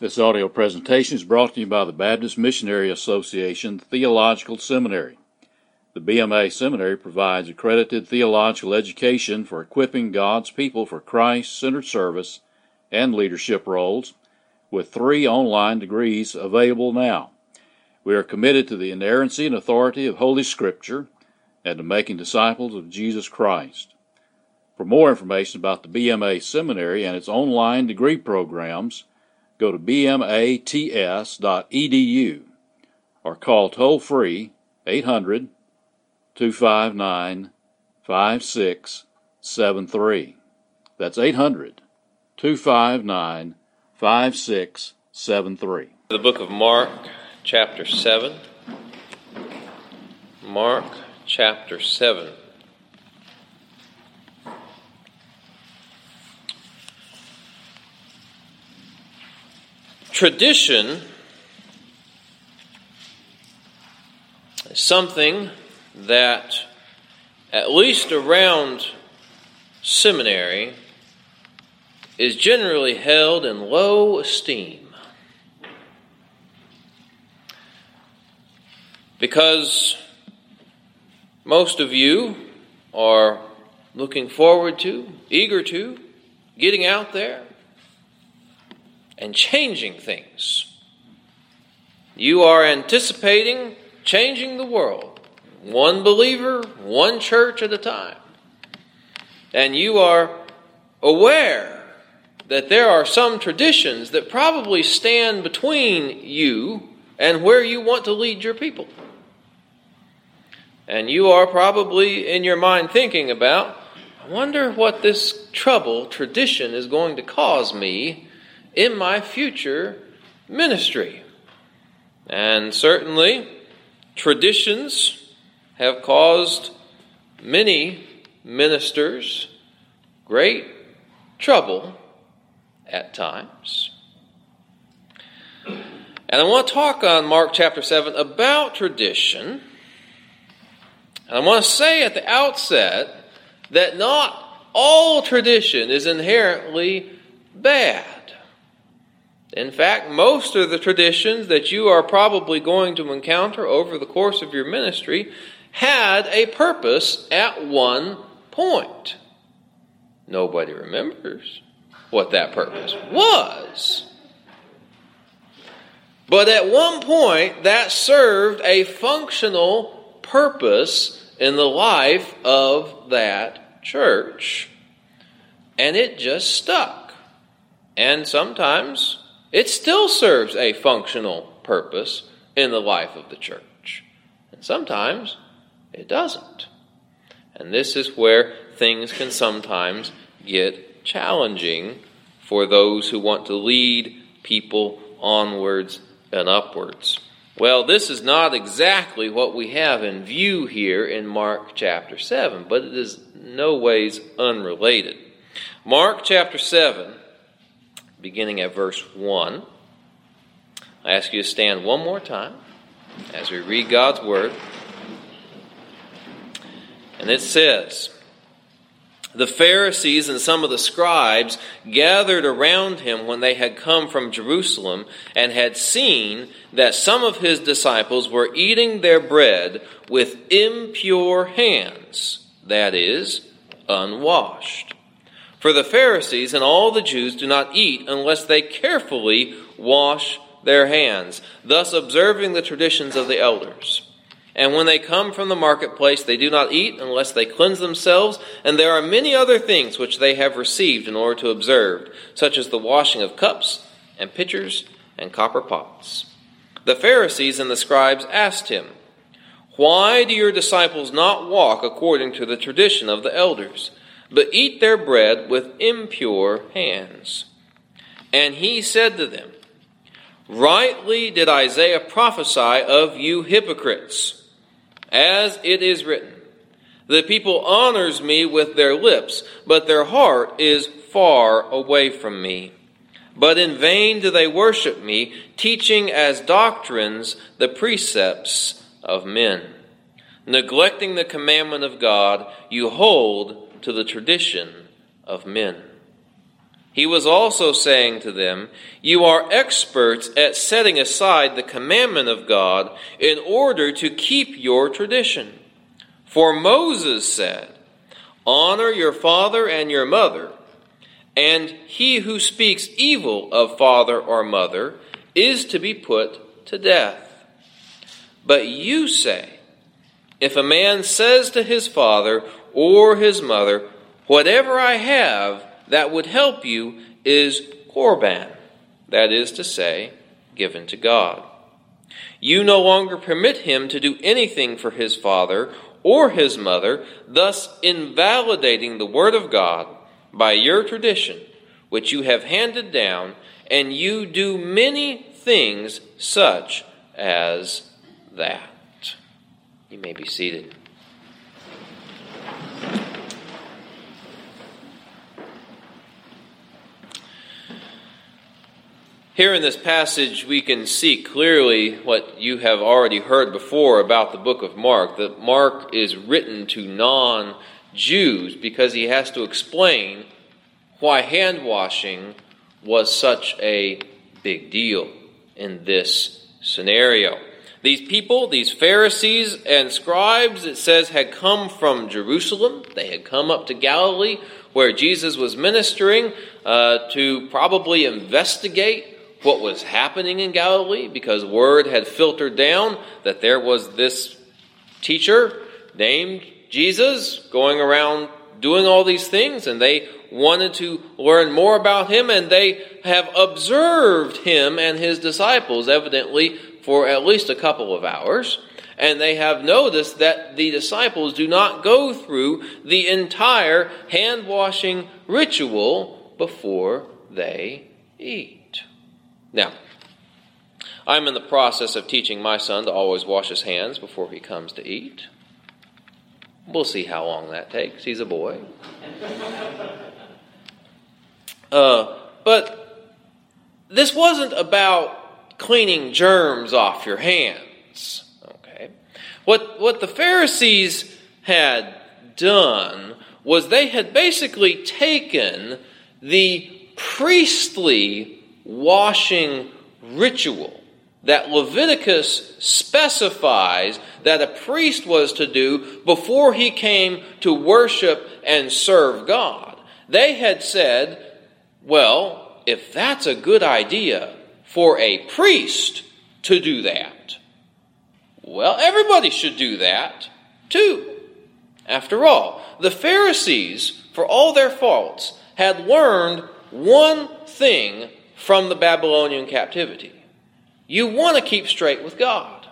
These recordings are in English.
This audio presentation is brought to you by the Baptist Missionary Association Theological Seminary. The BMA Seminary provides accredited theological education for equipping God's people for Christ centered service and leadership roles, with three online degrees available now. We are committed to the inerrancy and authority of Holy Scripture and to making disciples of Jesus Christ. For more information about the BMA Seminary and its online degree programs, go to bmats.edu or call toll free 800 259 5673. That's 800 259 5673. The book of Mark, chapter 7. Mark, chapter 7. Tradition is something that, at least around seminary, is generally held in low esteem. Because most of you are looking forward to, eager to, getting out there and changing things. You are anticipating changing the world, one believer, one church at a time. And you are aware that there are some traditions that probably stand between you and where you want to lead your people. And you are probably in your mind thinking about, I wonder what this trouble, tradition, is going to cause me in my future ministry. And certainly, traditions have caused many ministers great trouble at times. And I want to talk on Mark chapter 7 about tradition. And I want to say at the outset that not all tradition is inherently bad. In fact, most of the traditions that you are probably going to encounter over the course of your ministry had a purpose at one point. Nobody remembers what that purpose was. But at one point, that served a functional purpose in the life of that church. And it just stuck. And sometimes it still serves a functional purpose in the life of the church. And sometimes it doesn't. And this is where things can sometimes get challenging for those who want to lead people onwards and upwards. Well, this is not exactly what we have in view here in Mark chapter 7, but it is no ways unrelated. Mark chapter 7 beginning at verse 1. I ask you to stand one more time as we read God's Word. And it says, The Pharisees and some of the scribes gathered around him when they had come from Jerusalem and had seen that some of his disciples were eating their bread with impure hands, that is, unwashed. For the Pharisees and all the Jews do not eat unless they carefully wash their hands, thus observing the traditions of the elders. And when they come from the marketplace, they do not eat unless they cleanse themselves, and there are many other things which they have received in order to observe, such as the washing of cups and pitchers and copper pots. The Pharisees and the scribes asked him, Why do your disciples not walk according to the tradition of the elders? But eat their bread with impure hands. And he said to them, Rightly did Isaiah prophesy of you hypocrites, as it is written, The people honors me with their lips, but their heart is far away from me. But in vain do they worship me, teaching as doctrines the precepts of men. Neglecting the commandment of God, you hold to the tradition of men. He was also saying to them, You are experts at setting aside the commandment of God in order to keep your tradition. For Moses said, Honor your father and your mother, and he who speaks evil of father or mother is to be put to death. But you say, If a man says to his father or his mother, Whatever I have, that would help you is korban, that is to say, given to God. You no longer permit him to do anything for his father or his mother, thus invalidating the word of God by your tradition, which you have handed down, and you do many things such as that. You may be seated. Here in this passage, we can see clearly what you have already heard before about the book of Mark that Mark is written to non Jews because he has to explain why hand washing was such a big deal in this scenario. These people, these Pharisees and scribes, it says, had come from Jerusalem. They had come up to Galilee where Jesus was ministering uh, to probably investigate what was happening in Galilee because word had filtered down that there was this teacher named Jesus going around doing all these things, and they wanted to learn more about him, and they have observed him and his disciples, evidently, for at least a couple of hours. And they have noticed that the disciples do not go through the entire hand washing ritual before they eat. Now, I'm in the process of teaching my son to always wash his hands before he comes to eat. We'll see how long that takes. He's a boy. Uh, but this wasn't about cleaning germs off your hands. Okay. What, what the Pharisees had done was they had basically taken the priestly washing ritual that Leviticus specifies that a priest was to do before he came to worship and serve God. They had said, well, if that's a good idea for a priest to do that, well, everybody should do that too. After all, the Pharisees, for all their faults, had learned one thing from the Babylonian captivity. You want to keep straight with God.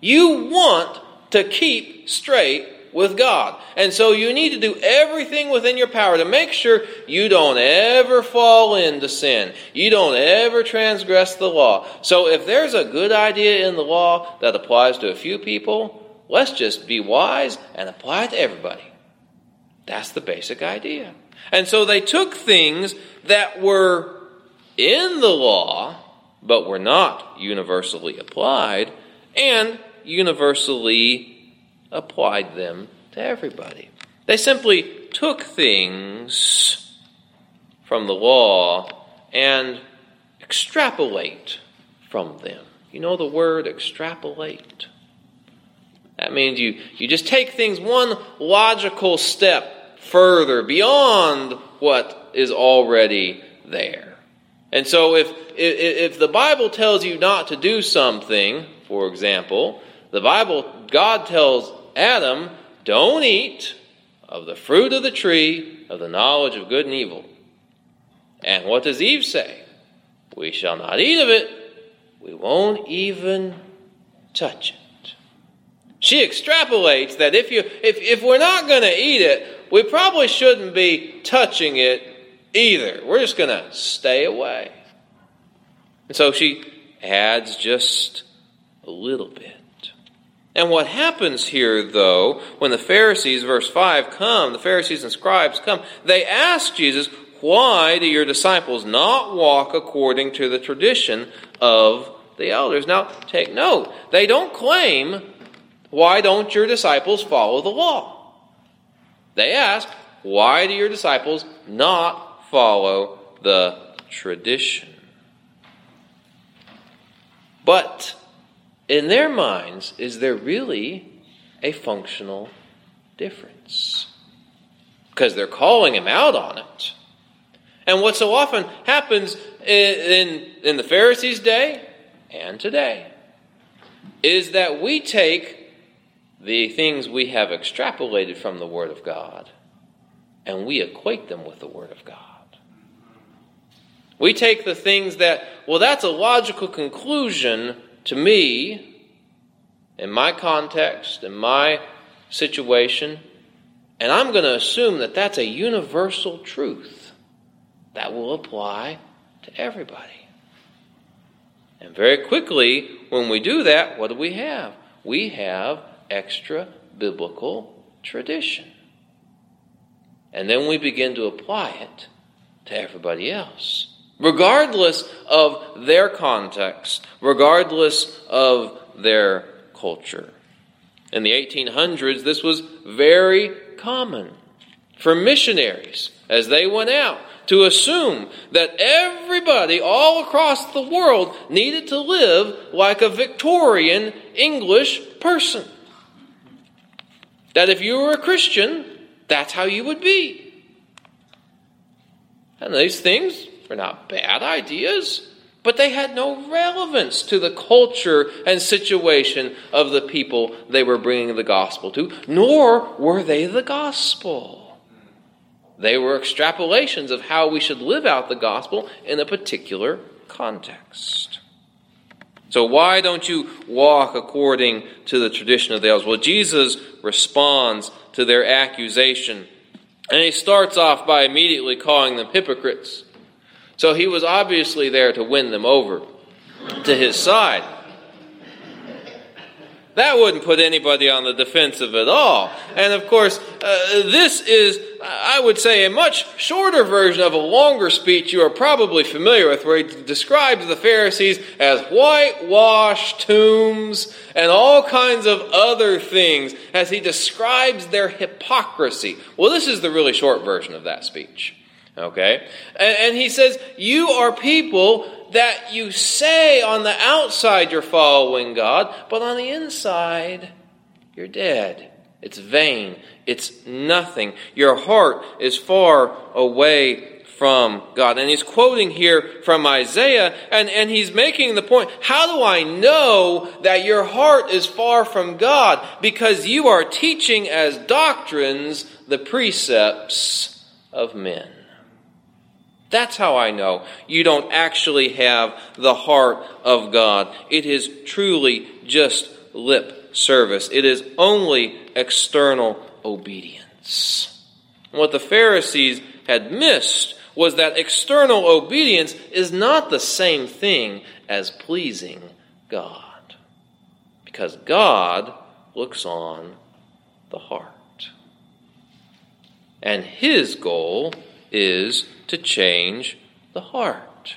You want to keep straight with God. And so you need to do everything within your power to make sure you don't ever fall into sin. You don't ever transgress the law. So if there's a good idea in the law that applies to a few people, let's just be wise and apply it to everybody. That's the basic idea. And so they took things that were in the law, but were not universally applied, and universally applied them to everybody. They simply took things from the law and extrapolate from them. You know the word extrapolate? That means you, you just take things one logical step further beyond what is already there. And so if, if, the Bible tells you not to do something, for example, the Bible, God tells Adam, don't eat of the fruit of the tree of the knowledge of good and evil. And what does Eve say? We shall not eat of it. We won't even touch it. She extrapolates that if, you, if, if we're not going to eat it, we probably shouldn't be touching it either. We're just going to stay away. And so she adds just a little bit. And what happens here, though, when the Pharisees, verse 5, come, the Pharisees and scribes come, they ask Jesus, Why do your disciples not walk according to the tradition of the elders? Now, take note, they don't claim, Why don't your disciples follow the law? They ask, Why do your disciples not follow the tradition. But in their minds, is there really a functional difference? Because they're calling him out on it. And what so often happens in, in the Pharisees' day and today is that we take the things we have extrapolated from the Word of God and we equate them with the Word of God. We take the things that, well, that's a logical conclusion to me, in my context, in my situation, and I'm going to assume that that's a universal truth that will apply to everybody. And very quickly, when we do that, what do we have? We have extra biblical tradition. And then we begin to apply it to everybody else regardless of their context, regardless of their culture. In the 1800s, this was very common for missionaries as they went out to assume that everybody all across the world needed to live like a Victorian English person. That if you were a Christian, that's how you would be. And these things were not bad ideas, but they had no relevance to the culture and situation of the people they were bringing the gospel to, nor were they the gospel. They were extrapolations of how we should live out the gospel in a particular context. So, why don't you walk according to the tradition of the elders? Well, Jesus responds to their accusation, and he starts off by immediately calling them hypocrites. So he was obviously there to win them over to his side. That wouldn't put anybody on the defensive at all. And of course, uh, this is, I would say, a much shorter version of a longer speech you are probably familiar with, where he describes the Pharisees as whitewashed tombs and all kinds of other things as he describes their hypocrisy. Well, this is the really short version of that speech. Okay? And, and, he says, You are people that you say on the outside you're following God, but on the inside, you're dead. It's vain. It's nothing. Your heart is far away from God. And he's quoting here from Isaiah, and, and he's making the point how do I know that your heart is far from God? Because you are teaching as doctrines the precepts of men. That's how I know you don't actually have the heart of God. It is truly just lip service, it is only external obedience. What the Pharisees had missed was that external obedience is not the same thing as pleasing God. Because God looks on the heart. And his goal is to change the heart.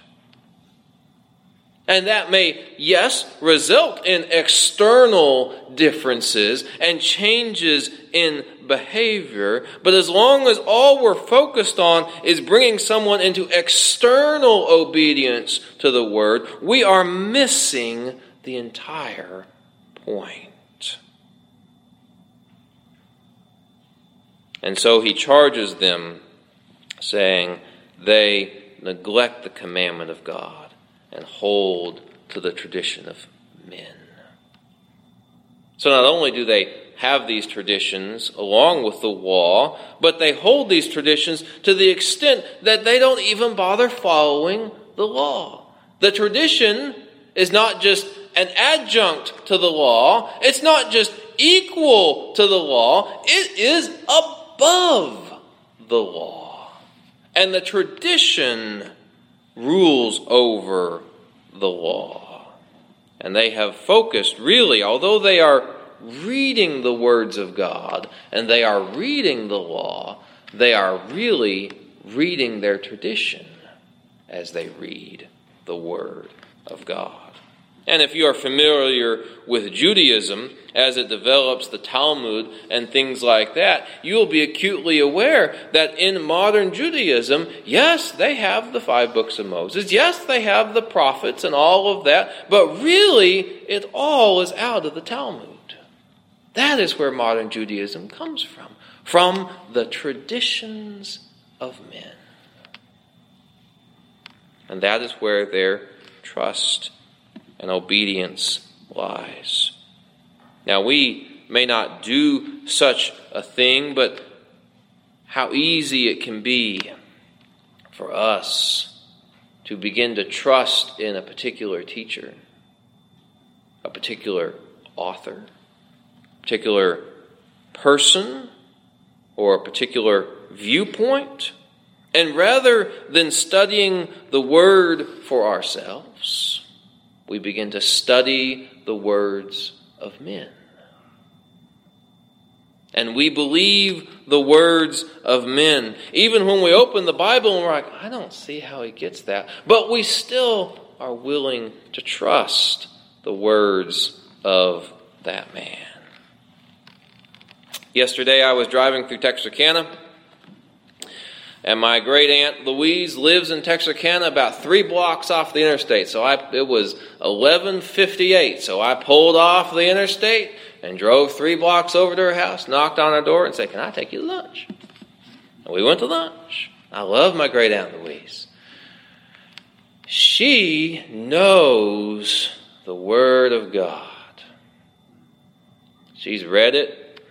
And that may, yes, result in external differences and changes in behavior, but as long as all we're focused on is bringing someone into external obedience to the word, we are missing the entire point. And so he charges them, saying, they neglect the commandment of God and hold to the tradition of men. So not only do they have these traditions along with the law, but they hold these traditions to the extent that they don't even bother following the law. The tradition is not just an adjunct to the law, it's not just equal to the law, it is above the law. And the tradition rules over the law. And they have focused, really, although they are reading the words of God and they are reading the law, they are really reading their tradition as they read the Word of God. And if you are familiar with Judaism as it develops the Talmud and things like that, you will be acutely aware that in modern Judaism, yes, they have the five books of Moses. Yes, they have the prophets and all of that. But really, it all is out of the Talmud. That is where modern Judaism comes from, from the traditions of men. And that is where their trust and obedience lies. Now, we may not do such a thing, but how easy it can be for us to begin to trust in a particular teacher, a particular author, a particular person, or a particular viewpoint. And rather than studying the Word for ourselves, we begin to study the words of men. And we believe the words of men. Even when we open the Bible and we're like, I don't see how he gets that. But we still are willing to trust the words of that man. Yesterday I was driving through Texarkana and my great aunt Louise lives in Texarkana, about three blocks off the interstate. So I, it was 11:58. So I pulled off the interstate and drove three blocks over to her house, knocked on her door, and said, "Can I take you to lunch?" And we went to lunch. I love my great aunt Louise. She knows the Word of God. She's read it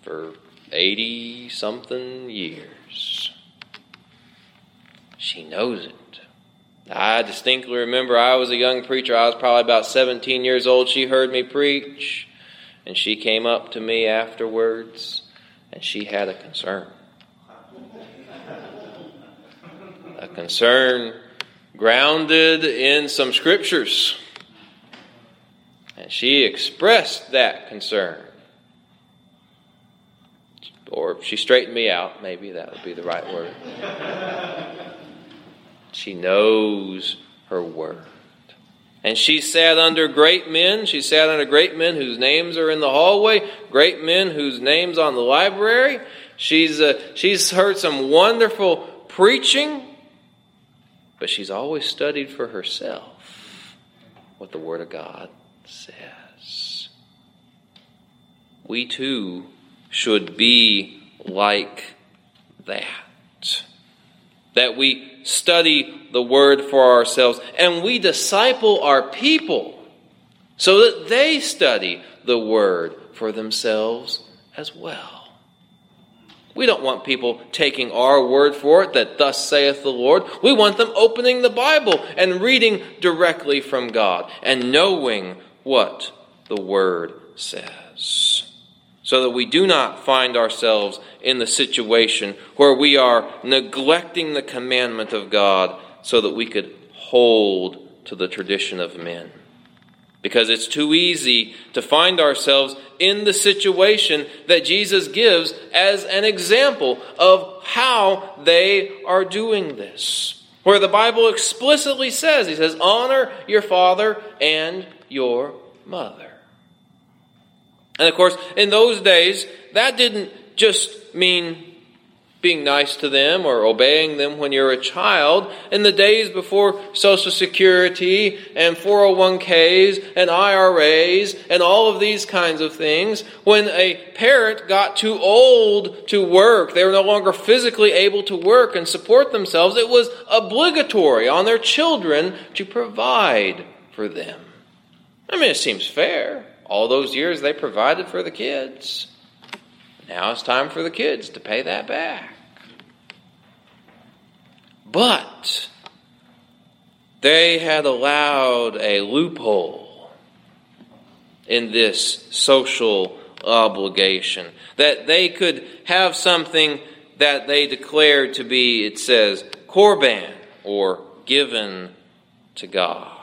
for 80 something years. She knows it. I distinctly remember I was a young preacher. I was probably about 17 years old. She heard me preach, and she came up to me afterwards, and she had a concern. A concern grounded in some scriptures. And she expressed that concern. Or she straightened me out, maybe that would be the right word. She knows her word. And she sat under great men. She sat under great men whose names are in the hallway, great men whose names on the library. She's, uh, she's heard some wonderful preaching, but she's always studied for herself what the Word of God says. We too should be like that. That we study the word for ourselves and we disciple our people so that they study the word for themselves as well. We don't want people taking our word for it, that thus saith the Lord. We want them opening the Bible and reading directly from God and knowing what the word says so that we do not find ourselves in the situation where we are neglecting the commandment of God so that we could hold to the tradition of men. Because it's too easy to find ourselves in the situation that Jesus gives as an example of how they are doing this. Where the Bible explicitly says, He says, honor your father and your mother. And of course, in those days, that didn't just mean being nice to them or obeying them when you're a child. In the days before Social Security and 401ks and IRAs and all of these kinds of things, when a parent got too old to work, they were no longer physically able to work and support themselves, it was obligatory on their children to provide for them. I mean, it seems fair. All those years they provided for the kids. Now it's time for the kids to pay that back. But they had allowed a loophole in this social obligation that they could have something that they declared to be, it says, korban or given to God.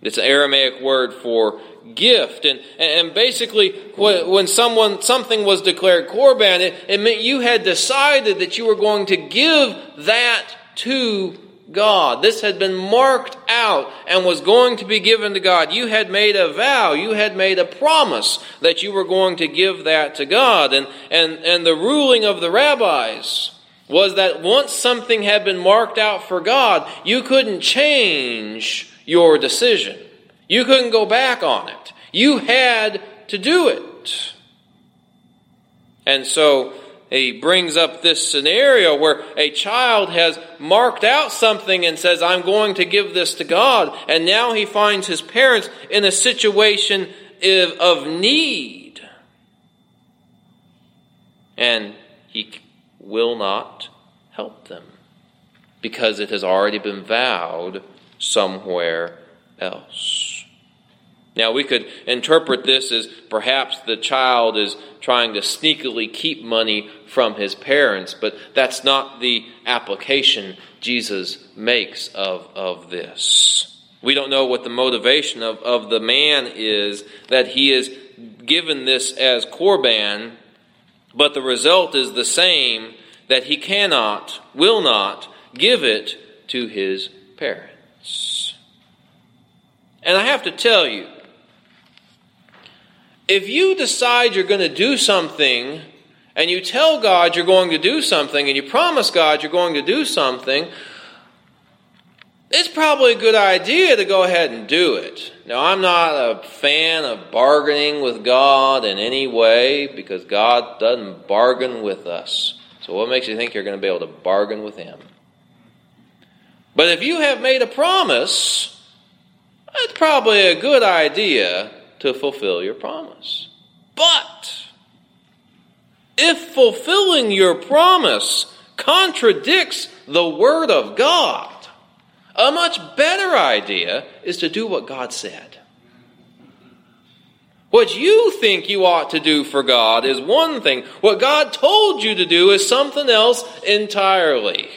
It's an Aramaic word for gift. And, and basically, when someone, something was declared korban, it, it meant you had decided that you were going to give that to God. This had been marked out and was going to be given to God. You had made a vow, you had made a promise that you were going to give that to God. And, and, and the ruling of the rabbis was that once something had been marked out for God, you couldn't change your decision. You couldn't go back on it. You had to do it. And so he brings up this scenario where a child has marked out something and says, I'm going to give this to God. And now he finds his parents in a situation of need. And he will not help them because it has already been vowed somewhere else. Now, we could interpret this as perhaps the child is trying to sneakily keep money from his parents, but that's not the application Jesus makes of, of this. We don't know what the motivation of, of the man is that he is given this as korban, but the result is the same that he cannot, will not give it to his parents. And I have to tell you, if you decide you're going to do something and you tell God you're going to do something and you promise God you're going to do something, it's probably a good idea to go ahead and do it. Now, I'm not a fan of bargaining with God in any way because God doesn't bargain with us. So, what makes you think you're going to be able to bargain with Him? But if you have made a promise, it's probably a good idea to fulfill your promise. But if fulfilling your promise contradicts the Word of God, a much better idea is to do what God said. What you think you ought to do for God is one thing. What God told you to do is something else entirely.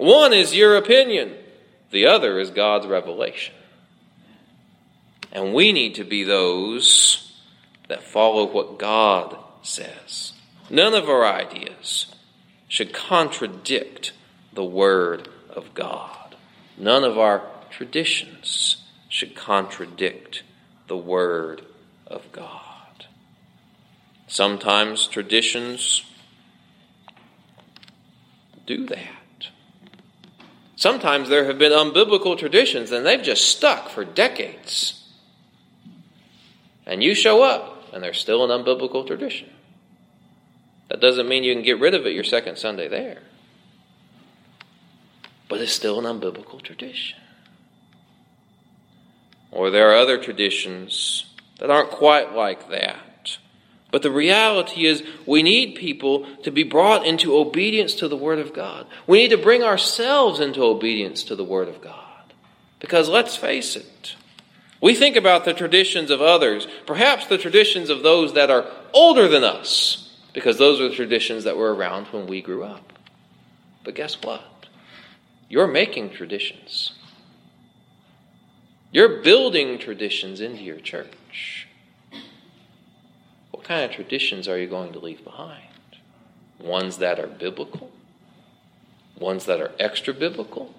One is your opinion, the other is God's revelation. And we need to be those that follow what God says. None of our ideas should contradict the Word of God. None of our traditions should contradict the Word of God. Sometimes traditions do that. Sometimes there have been unbiblical traditions and they've just stuck for decades. And you show up, and there's still an unbiblical tradition. That doesn't mean you can get rid of it your second Sunday there. But it's still an unbiblical tradition. Or there are other traditions that aren't quite like that. But the reality is, we need people to be brought into obedience to the Word of God. We need to bring ourselves into obedience to the Word of God. Because let's face it, we think about the traditions of others, perhaps the traditions of those that are older than us, because those are the traditions that were around when we grew up. But guess what? You're making traditions. You're building traditions into your church. What kind of traditions are you going to leave behind? Ones that are biblical? Ones that are extra biblical?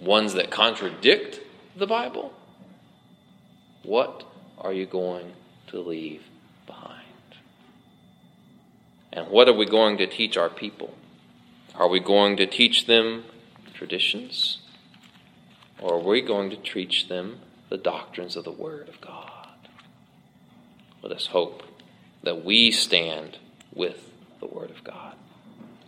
Ones that contradict the Bible? What are you going to leave behind? And what are we going to teach our people? Are we going to teach them traditions? Or are we going to teach them the doctrines of the Word of God? Let us hope that we stand with the Word of God.